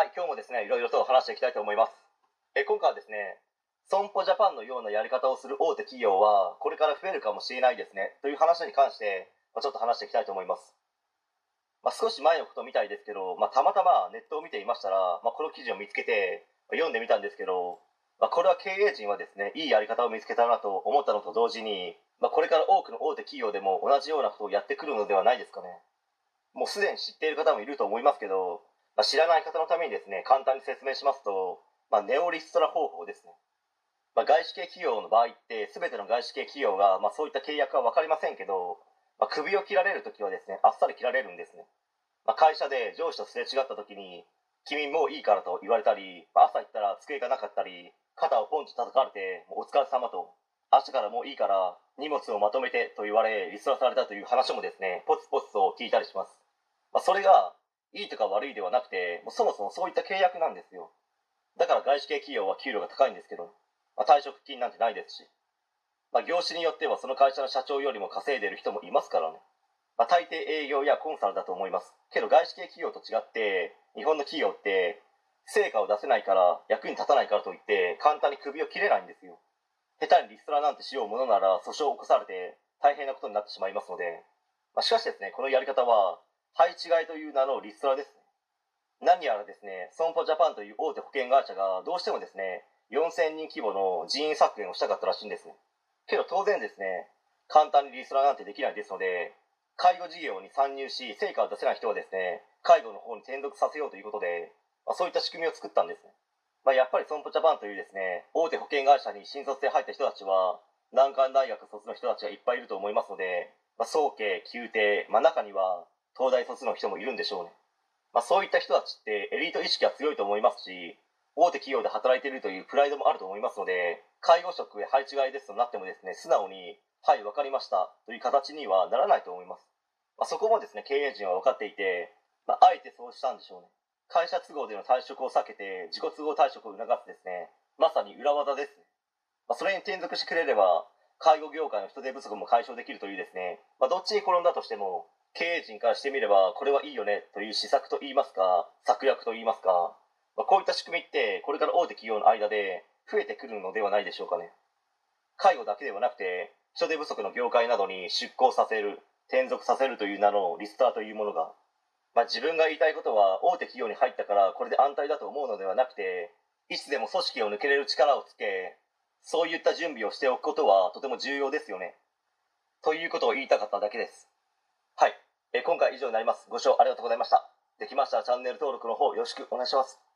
はい、今日もですね、いろいろと話していきたいと思います。え今回はですね、損保ジャパンのようなやり方をする大手企業は、これから増えるかもしれないですね、という話に関して、まあ、ちょっと話していきたいと思います。まあ、少し前のことみたいですけど、まあ、たまたまネットを見ていましたら、ま、この記事を見つけて、ま読んでみたんですけど、まあ、これは経営陣はですね、いいやり方を見つけたなと思ったのと同時に、ま、これから多くの大手企業でも同じようなことをやってくるのではないですかね。もうすでに知っている方もいると思いますけど、まあ、知らない方のためにですね、簡単に説明しますと、まあ、ネオリストラ方法ですね。まあ、外資系企業の場合って、全ての外資系企業が、まあ、そういった契約は分かりませんけど、まあ、首を切られるときはですね、あっさり切られるんですね。まあ、会社で上司とすれ違ったときに、君もういいからと言われたり、まあ、朝行ったら机がなかったり、肩をポンと叩かれて、もうお疲れ様と、明日からもういいから荷物をまとめてと言われ、リストラされたという話もですね、ポツポツと聞いたりします。まあ、それが、いいとか悪いではなくて、もうそもそもそういった契約なんですよ。だから外資系企業は給料が高いんですけど、まあ、退職金なんてないですし、まあ、業種によってはその会社の社長よりも稼いでる人もいますからね。まあ、大抵営業やコンサルだと思います。けど外資系企業と違って、日本の企業って、成果を出せないから、役に立たないからといって、簡単に首を切れないんですよ。下手にリストラなんてしようものなら訴訟を起こされて大変なことになってしまいますので、まあ、しかしですね、このやり方は、配置換えという名のリストラですね。何やらですね、損保ジャパンという大手保険会社がどうしてもですね、4000人規模の人員削減をしたかったらしいんですね。けど当然ですね、簡単にリストラなんてできないですので、介護事業に参入し、成果を出せない人はですね、介護の方に転属させようということで、まあ、そういった仕組みを作ったんですね。まあ、やっぱり損保ジャパンというですね、大手保険会社に新卒で入った人たちは、難関大学卒の人たちがいっぱいいると思いますので、まあ、早慶、宮廷、まあ、中には東大卒の人もいるんでしょうね。まあ、そういった人たちってエリート意識が強いと思いますし、大手企業で働いているというプライドもあると思いますので、介護職へ配置換えですとなってもですね、素直に、はい、わかりましたという形にはならないと思います。まあ、そこもですね、経営陣は分かっていて、まあ、あえてそうしたんでしょうね。会社都合での退職を避けて、自己都合退職を促すですね、まさに裏技ですね。まあ、それに転属してくれれば、介護業界の人手不足も解消できるというですね、まあ、どっちに転んだとしても、経営陣からしてみれば、これはいいよねという施策と言いますか、策略と言いますか、まあ、こういった仕組みって、これから大手企業の間で増えてくるのではないでしょうかね。介護だけではなくて、人手不足の業界などに出向させる、転属させるという名のリストラというものが、まあ、自分が言いたいことは大手企業に入ったからこれで安泰だと思うのではなくて、いつでも組織を抜けれる力をつけ、そういった準備をしておくことはとても重要ですよね。ということを言いたかっただけです。え今回以上になります。ご視聴ありがとうございました。できましたらチャンネル登録の方よろしくお願いします。